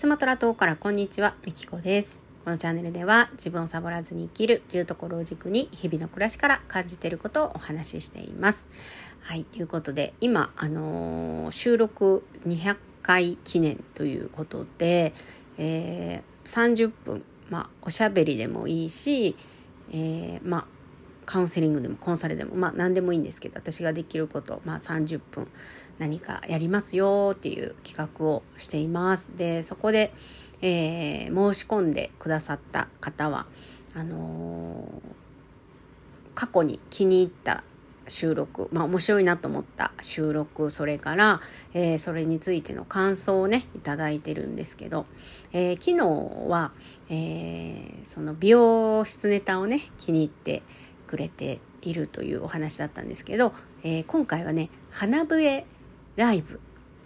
スマトラ島からこんにちは、みきこです。このチャンネルでは自分をサボらずに生きるというところを軸に日々の暮らしから感じていることをお話ししています。はい、ということで今、あのー収録200回記念ということで、えー30分、まあ、おしゃべりでもいいし、えーまあ、カウンセリングでもコンサルでも、まあ、何でもいいんですけど私ができること、まあ、30分何かやりますよっていう企画をしています。でそこで、えー申し込んでくださった方はあのー過去に気に入った収録、まあ、面白いなと思った収録それから、えーそれについての感想をねいただいてるんですけど、えー昨日は、えーその美容室ネタをね気に入ってくれているというお話だったんですけど、えー今回はね花笛ライブ、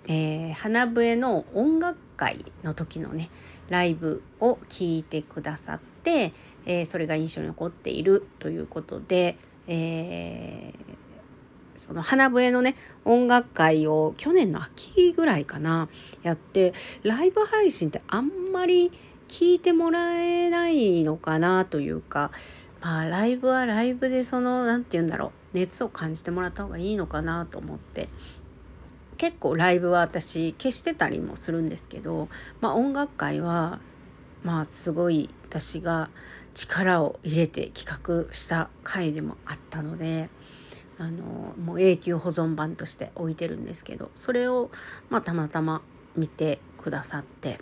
えー花笛の音楽会の時のねライブを聞いてくださって、えーそれが印象に残っているということで、えその花笛のね音楽会を去年の秋ぐらいかなやってライブ配信ってあんまり聞いてもらえないのかなというかまあライブはライブでその何て言うんだろう熱を感じてもらった方がいいのかなと思って。結構ライブは私消してたりもするんですけど、まあ、音楽会はまあすごい私が力を入れて企画した回でもあったのであのもう永久保存版として置いてるんですけどそれを、まあ、たまたま見てくださって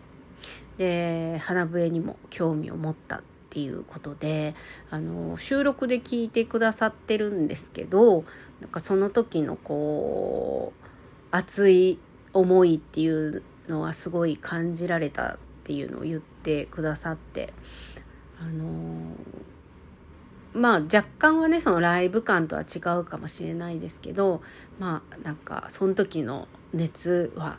で花笛にも興味を持ったっていうことであの収録で聞いてくださってるんですけどなんかその時のこう熱い思いっていうのがすごい感じられたっていうのを言ってくださってあのまあ若干はねそのライブ感とは違うかもしれないですけどまあなんかその時の熱は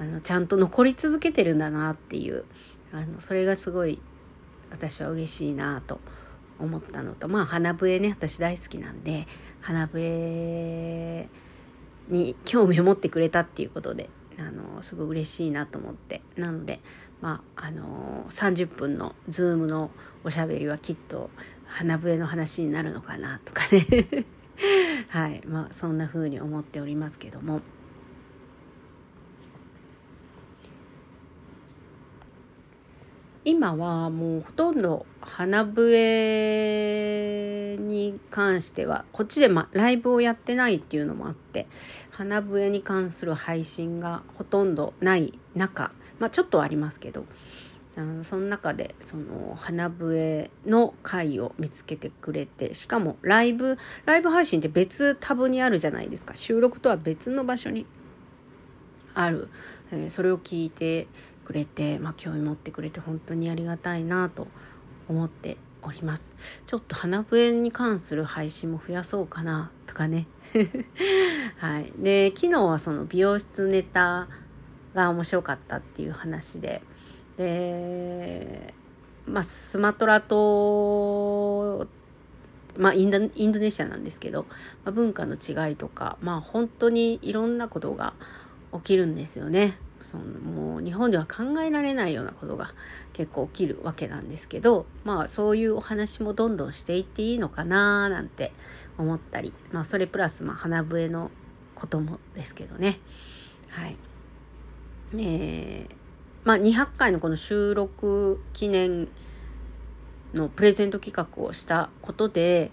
あのちゃんと残り続けてるんだなっていうあのそれがすごい私は嬉しいなと思ったのとまあ花笛ね私大好きなんで花笛に興味を持ってくれたっていうことであのすごい嬉しいなと思って。なのでまああの30分の Zoom のおしゃべりはきっと花笛の話になるのかなとかね。はい。まあそんな風に思っておりますけども。今はもうほとんど花笛に関してはこっちで、ま、ライブをやってないっていうのもあって花笛に関する配信がほとんどない中、まあ、ちょっとはありますけどあのその中でその花笛の回を見つけてくれてしかもライブライブ配信って別タブにあるじゃないですか。収録とは別の場所にある、えーそれを聞いてくれて、まあ、興味持ってくれて本当にありがたいなと思っております。ちょっと花笛に関する配信も増やそうかなとかね。はい。で昨日はその美容室ネタが面白かったっていう話で。でまあスマトラ島まあ、インドネシアなんですけど、まあ、文化の違いとか、まあ、本当にいろんなことが起きるんですよね。そのもう日本では考えられないようなことが結構起きるわけなんですけどまあそういうお話もどんどんしていっていいのかななんて思ったり、まあ、それプラスまあ花笛のこともですけどね。はい。えーまあ200回のこの収録記念のプレゼント企画をしたことで、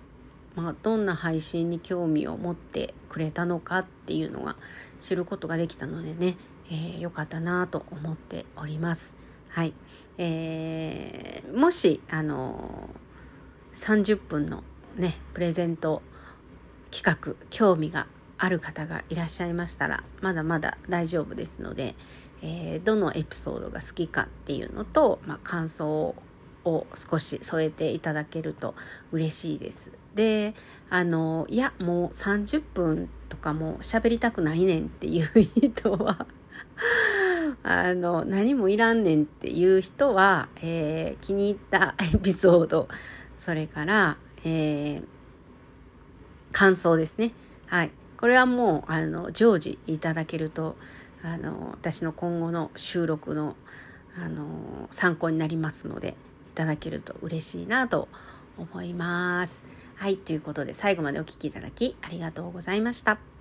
まあ、どんな配信に興味を持ってくれたのかっていうのが知ることができたのでね、えーよかったなと思っております。はい、えーもしあのー30分のねプレゼント企画興味がある方がいらっしゃいましたらまだまだ大丈夫ですので、えーどのエピソードが好きかっていうのと、まあ、感想をを少し添えていただけると嬉しいです。であのいやもう30分とかも喋りたくないねんっていう人は あの何もいらんねんっていう人は、えー気に入ったエピソードそれから、えー感想ですねはいこれはもうあの常時いただけるとあの私の今後の収録のあの参考になりますのでただけると嬉しいなと思います。はい、ということで最後までお聴きいただきありがとうございました。